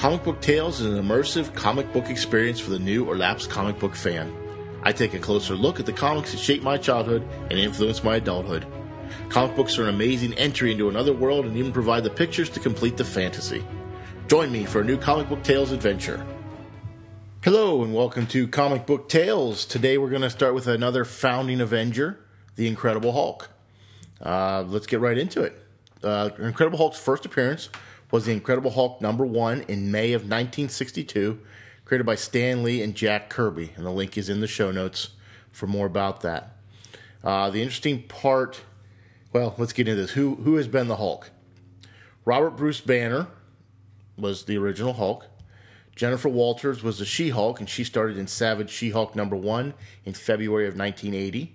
Comic Book Tales is an immersive comic book experience for the new or lapsed comic book fan. I take a closer look at the comics that shaped my childhood and influenced my adulthood. Comic books are an amazing entry into another world and even provide the pictures to complete the fantasy. Join me for a new Comic Book Tales adventure. Hello and welcome to Comic Book Tales. Today we're going to start with another founding Avenger, the Incredible Hulk. Uh, let's get right into it. Uh, Incredible Hulk's first appearance was the Incredible Hulk number one in May of 1962, created by Stan Lee and Jack Kirby, and the link is in the show notes for more about that. Uh, the interesting part, well, let's get into this. Who who has been the Hulk? Robert Bruce Banner was the original Hulk. Jennifer Walters was the She Hulk, and she started in Savage She Hulk number one in February of 1980.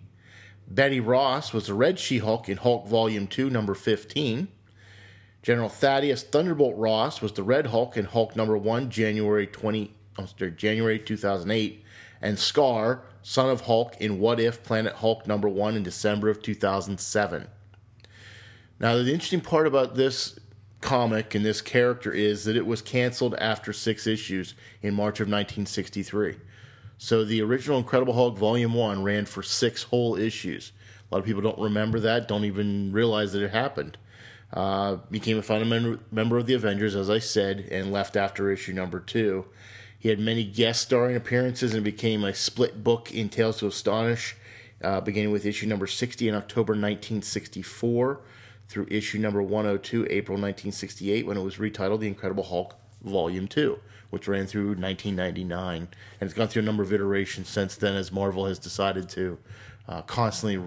Betty Ross was the Red She Hulk in Hulk Volume 2, number 15. General Thaddeus Thunderbolt Ross was the Red Hulk in Hulk number 1, January 20, oh, sorry, January 2008. And Scar, Son of Hulk in What If Planet Hulk number 1 in December of 2007. Now, the interesting part about this comic and this character is that it was canceled after six issues in March of 1963. So the original Incredible Hulk Volume 1 ran for six whole issues. A lot of people don't remember that, don't even realize that it happened. Uh, became a founding member of the Avengers, as I said, and left after issue number two. He had many guest starring appearances and became a split book in Tales to Astonish, uh, beginning with issue number 60 in October 1964 through issue number 102, April 1968, when it was retitled The Incredible Hulk Volume 2, which ran through 1999. And it's gone through a number of iterations since then as Marvel has decided to uh, constantly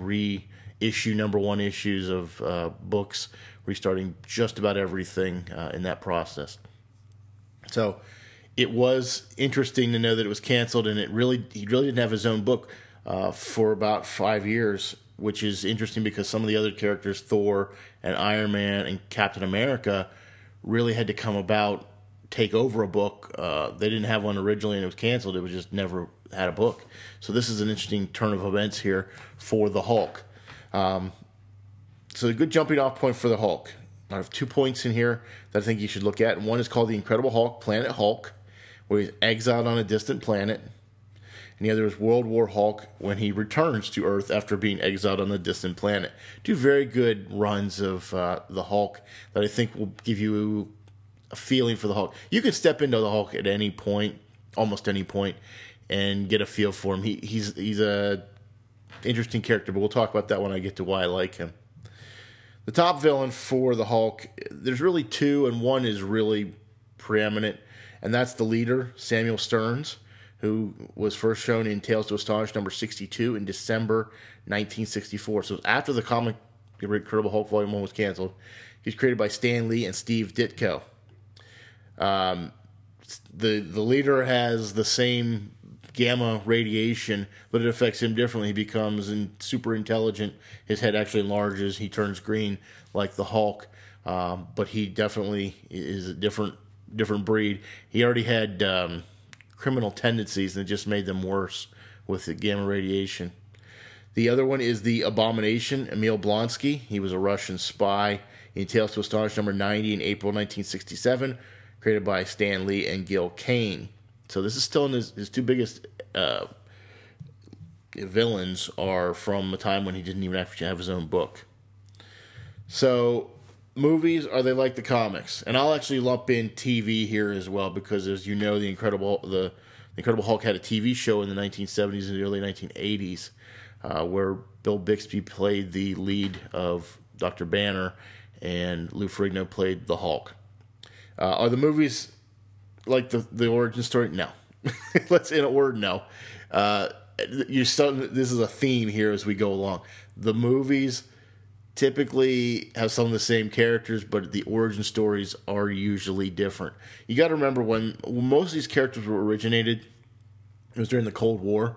reissue number one issues of uh, books restarting just about everything uh, in that process. So it was interesting to know that it was canceled, and it really he really didn't have his own book uh, for about five years, which is interesting because some of the other characters, Thor and Iron Man and Captain America, really had to come about take over a book. Uh, they didn't have one originally, and it was canceled. It was just never had a book. So this is an interesting turn of events here for the Hulk. Um, so a good jumping off point for the Hulk. I have two points in here that I think you should look at. One is called the Incredible Hulk, Planet Hulk, where he's exiled on a distant planet. And the other is World War Hulk when he returns to Earth after being exiled on a distant planet. Two very good runs of uh, the Hulk that I think will give you a feeling for the Hulk. You can step into the Hulk at any point, almost any point, and get a feel for him. He, he's he's a interesting character, but we'll talk about that when I get to why I like him. The top villain for the Hulk, there's really two, and one is really preeminent, and that's the leader, Samuel Sterns, who was first shown in Tales to Astonish number 62 in December 1964. So after the comic The Incredible Hulk Volume 1 was canceled. He's created by Stan Lee and Steve Ditko. Um, the the leader has the same gamma radiation, but it affects him differently. He becomes in, super intelligent. His head actually enlarges. He turns green like the Hulk. Um, but he definitely is a different different breed. He already had um, criminal tendencies, and it just made them worse with the gamma radiation. The other one is the Abomination, Emil Blonsky. He was a Russian spy in Tales to Astonish number 90 in April 1967, created by Stan Lee and Gil Kane. So this is still in his, his two biggest uh, villains are from a time when he didn't even actually have his own book. So movies are they like the comics? And I'll actually lump in TV here as well because as you know, the Incredible the, the Incredible Hulk had a TV show in the 1970s and the early 1980s uh, where Bill Bixby played the lead of Dr. Banner and Lou Ferrigno played the Hulk. Uh, are the movies like the the origin story? No. Let's in a word, no. Uh, you start, this is a theme here as we go along. The movies typically have some of the same characters, but the origin stories are usually different. You got to remember when, when, most of these characters were originated, it was during the Cold War,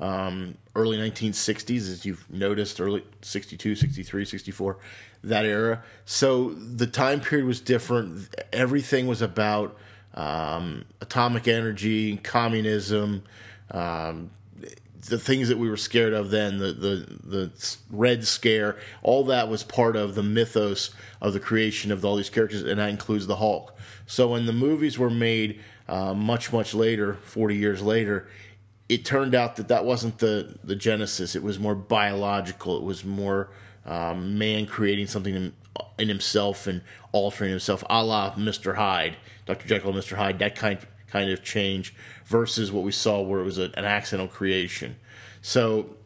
um, early 1960s, as you've noticed, early 62, 63, 64, that era. So the time period was different. Everything was about um, atomic energy, communism. Um, the things that we were scared of then, the the the Red Scare, all that was part of the mythos of the creation of all these characters, and that includes the Hulk. So when the movies were made uh, much much later, forty years later, it turned out that that wasn't the the genesis. It was more biological. It was more um, man creating something in, in, himself and altering himself, a la Mister Hyde, Doctor Jekyll, and Mister Hyde. That kind kind of change versus what we saw where it was a, an accidental creation. So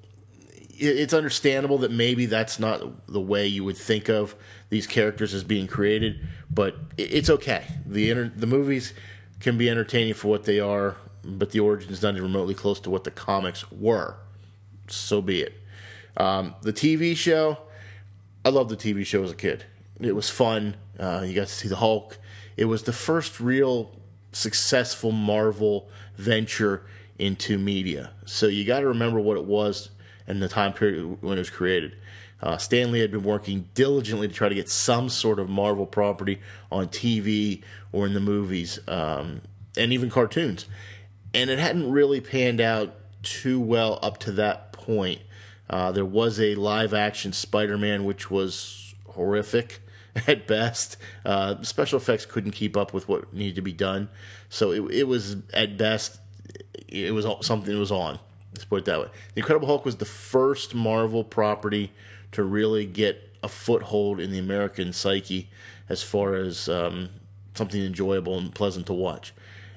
it, it's understandable that maybe that's not the way you would think of these characters as being created, but it, it's okay. The inter, the movies can be entertaining for what they are but the origin is not even remotely close to what the comics were. So be it. Um, the TV show, I loved the TV show as a kid. It was fun. Uh, you got to see the Hulk. It was the first real successful Marvel venture into media. So you got to remember what it was and the time period when it was created. Uh, Stan Lee had been working diligently to try to get some sort of Marvel property on TV or in the movies um, and even cartoons and it hadn't really panned out too well up to that point. Uh, there was a live action Spider Man, which was horrific at best. Uh, special effects couldn't keep up with what needed to be done, so it, it was at best it was something that was on. Let's put it that way. The Incredible Hulk was the first Marvel property to really get a foothold in the American psyche as far as um, something enjoyable and pleasant to watch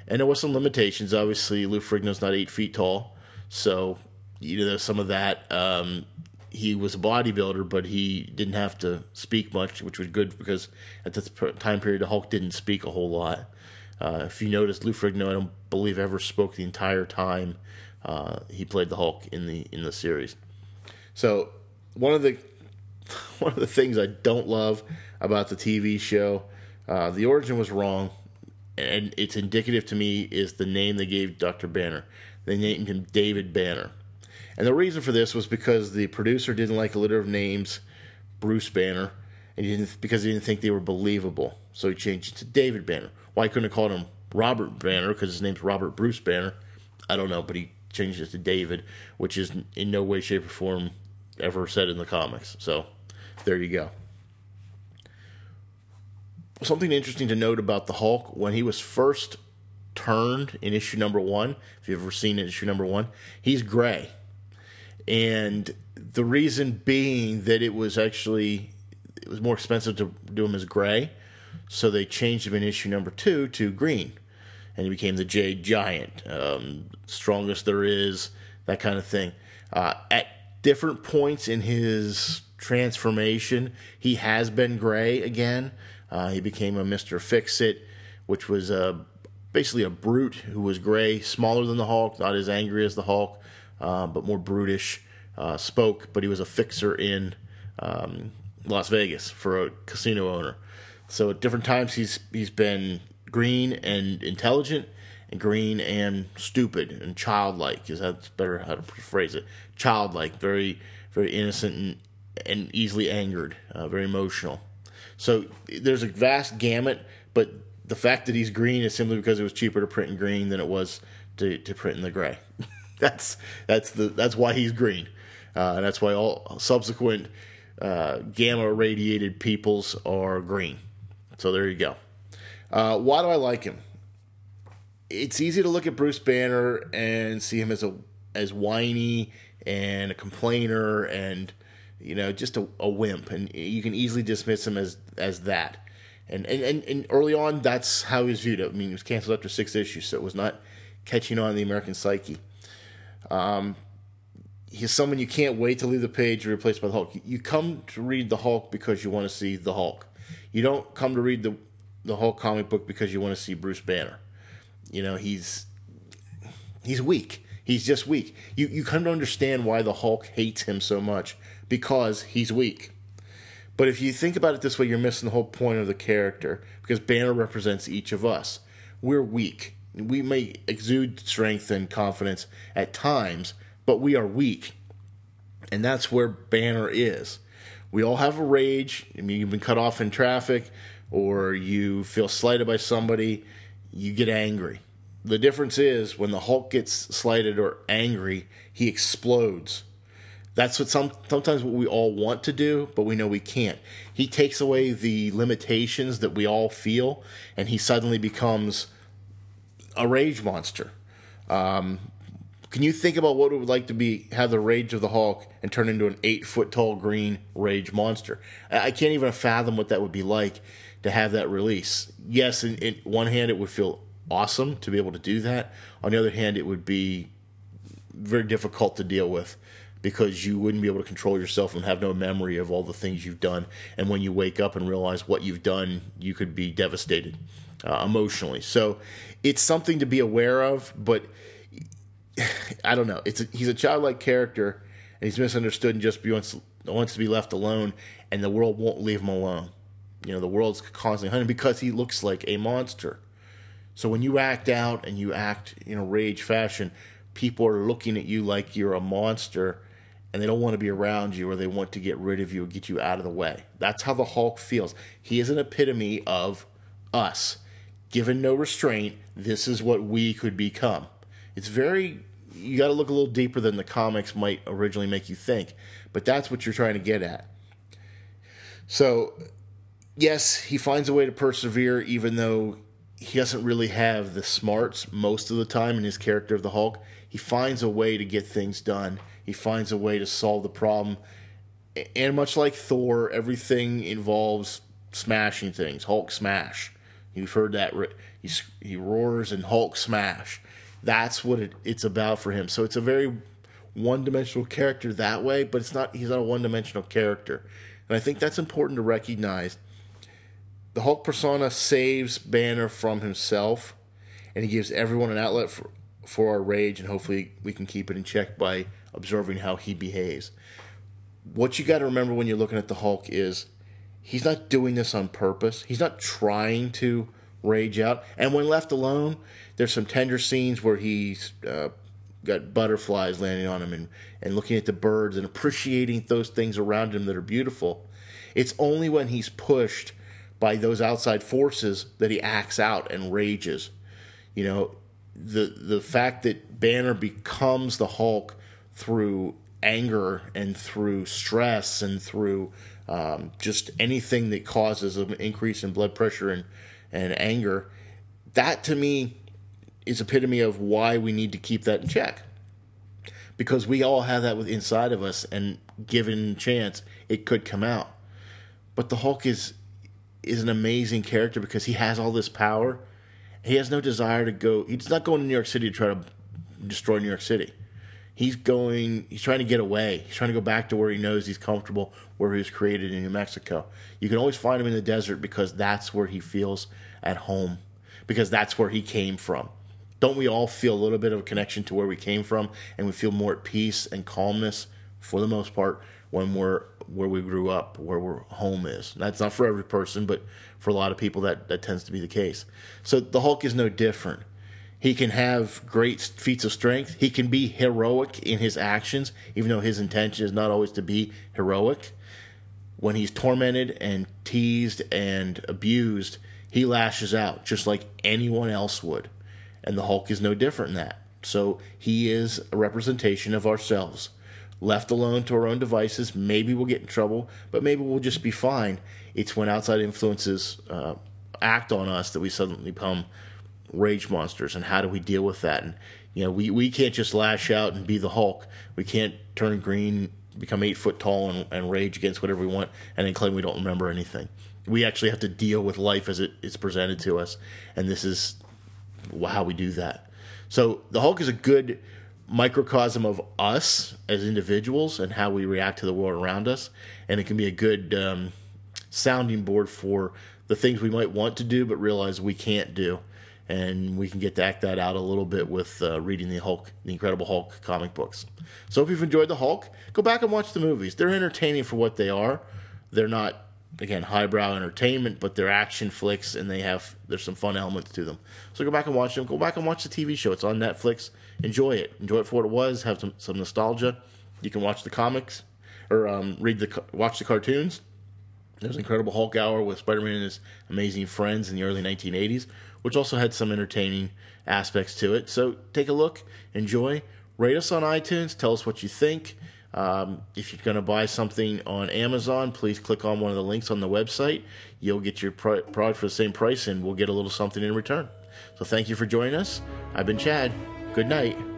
and there were some limitations. Obviously, Lou Ferrigno's not eight feet tall, so you know there's some of that. Um, he was a bodybuilder, but he didn't have to speak much, which was good because at this time period, the Hulk didn't speak a whole lot. Uh, if you notice, Lou Ferrigno, I don't believe ever spoke the entire time uh, he played the Hulk in the in the series. So one of the one of the things I don't love about the TV show, uh, the origin was wrong and it's indicative to me is the name they gave Dr. Banner. They named him David Banner. And the reason for this was because the producer didn't like a litter of names, Bruce Banner, and he didn't because he didn't think they were believable. So he changed it to David Banner. Why couldn't have called him Robert Banner because his name's Robert Bruce Banner? I don't know, but he changed it to David, which is in no way, shape, or form ever said in the comics. So there you go something interesting to note about the Hulk when he was first turned in issue number one. If you've ever seen issue number one, he's gray, and the reason being that it was actually it was more expensive to do him as gray, so they changed him in issue number two to green, and he became the Jade Giant, um, strongest there is, that kind of thing. Uh, at different points in his transformation, he has been gray again. Uh, he became a Mr. Fixit, which was uh, basically a brute who was gray, smaller than the Hulk, not as angry as the Hulk, uh, but more brutish. Uh, spoke, but he was a fixer in um, Las Vegas for a casino owner. So at different times he's he's been green and intelligent, and green and stupid and childlike. Is that better how to phrase it? Childlike, very very innocent and, and easily angered, uh, very emotional. So there's a vast gamut, but the fact that he's green is simply because it was cheaper to print in green than it was to, to print in the gray. That's that's the that's why he's green, uh, and that's why all subsequent uh, gamma radiated peoples are green. So there you go. Uh, why do I like him? It's easy to look at Bruce Banner and see him as a as whiny and a complainer and you know, just a, a wimp, and you can easily dismiss him as as that. And, and and early on, that's how he was viewed. I mean, he was canceled after six issues, so it was not catching on in the American psyche. Um, he's someone you can't wait to leave the page replaced by the Hulk. You come to read the Hulk because you want to see the Hulk. You don't come to read the the Hulk comic book because you want to see Bruce Banner. You know, he's he's weak. He's just weak. You you come to understand why the Hulk hates him so much because he's weak. But if you think about it this way, you're missing the whole point of the character because Banner represents each of us. We're weak. We may exude strength and confidence at times, but we are weak. And that's where Banner is. We all have a rage. I mean, you've been cut off in traffic or you feel slighted by somebody, you get angry. The difference is when the Hulk gets slighted or angry, he explodes. That's what some sometimes what we all want to do, but we know we can't. He takes away the limitations that we all feel, and he suddenly becomes a rage monster. Um, can you think about what it would like to be have the rage of the Hulk and turn into an eight foot tall green rage monster? I can't even fathom what that would be like to have that release. Yes, in, in one hand, it would feel awesome to be able to do that. On the other hand, it would be very difficult to deal with because you wouldn't be able to control yourself and have no memory of all the things you've done. And when you wake up and realize what you've done, you could be devastated uh, emotionally. So it's something to be aware of, but I don't know. It's a, he's a childlike character, and he's misunderstood and just wants wants to be left alone, and the world won't leave him alone. You know, the world's constantly hunting because he looks like a monster. So when you act out and you act in a rage fashion, people are looking at you like you're a monster and they don't want to be around you or they want to get rid of you or get you out of the way. That's how the Hulk feels. He is an epitome of us. Given no restraint, this is what we could become. It's very, you got to look a little deeper than the comics might originally make you think, but that's what you're trying to get at. So, yes, he finds a way to persevere even though he doesn't really have the smarts most of the time in his character of the Hulk. He finds a way to get things done he finds a way to solve the problem. And much like Thor, everything involves smashing things. Hulk smash. You've heard that. He, he roars and Hulk smash. That's what it, it's about for him. So it's a very one-dimensional character that way, but it's not. He's not a one-dimensional character, and I think that's important to recognize. The Hulk persona saves Banner from himself, and he gives everyone an outlet for for our rage, and hopefully we can keep it in check by observing how he behaves. What you got to remember when you're looking at the Hulk is he's not doing this on purpose. He's not trying to rage out. And when left alone, there's some tender scenes where he's uh, got butterflies landing on him and, and looking at the birds and appreciating those things around him that are beautiful. It's only when he's pushed by those outside forces that he acts out and rages. You know, the the fact that Banner becomes the Hulk through anger and through stress and through um, just anything that causes an increase in blood pressure and, and anger, that to me is epitome of why we need to keep that in check. Because we all have that with inside of us, and given chance, it could come out. But the Hulk is is an amazing character because he has all this power. He has no desire to go. He's not going to New York City to try to destroy New York City he's going he's trying to get away. He's trying to go back to where he knows he's comfortable where he was created in new mexico. You can always find him in the desert because that's where he feels at home because that's where he came from. Don't we all feel a little bit of a connection to where we came from and we feel more at peace and calmness for the most part when we're where we grew up where our home is? That's not for every person but for a lot of people that that tends to be the case. So the hulk is no different he can have great feats of strength. He can be heroic in his actions, even though his intention is not always to be heroic. When he's tormented and teased and abused, he lashes out just like anyone else would. And the Hulk is no different in that. So he is a representation of ourselves. Left alone to our own devices, maybe we'll get in trouble, but maybe we'll just be fine. It's when outside influences uh, act on us that we suddenly become rage monsters and how do we deal with that? And you know we, we can't just lash out and be the hulk. We can't turn green become eight foot tall and, and rage against whatever we want and then claim we don't remember anything. We actually have to deal with life as it is presented to us and this is how we do that. So the hulk is a good microcosm of us as individuals and how we react to the world around us and it can be a good um, sounding board for the things we might want to do but realize we can't do and we can get to act that out a little bit with uh, reading the Hulk, the Incredible Hulk comic books. So if you've enjoyed the Hulk, go back and watch the movies. They're entertaining for what they are. They're not again highbrow entertainment, but they're action flicks and they have there's some fun elements to them. So go back and watch them. Go back and watch the TV show. It's on Netflix. Enjoy it. Enjoy it for what it was. Have some some nostalgia. You can watch the comics or um, read the watch the cartoons There's Incredible Hulk Hour with Spider Man and his amazing friends in the early 1980s, which also had some entertaining aspects to it. So take a look, enjoy, rate us on iTunes, tell us what you think. Um, if you're going to buy something on Amazon, please click on one of the links on the website. You'll get your product for the same price, and we'll get a little something in return. So thank you for joining us. I've been Chad. Good night.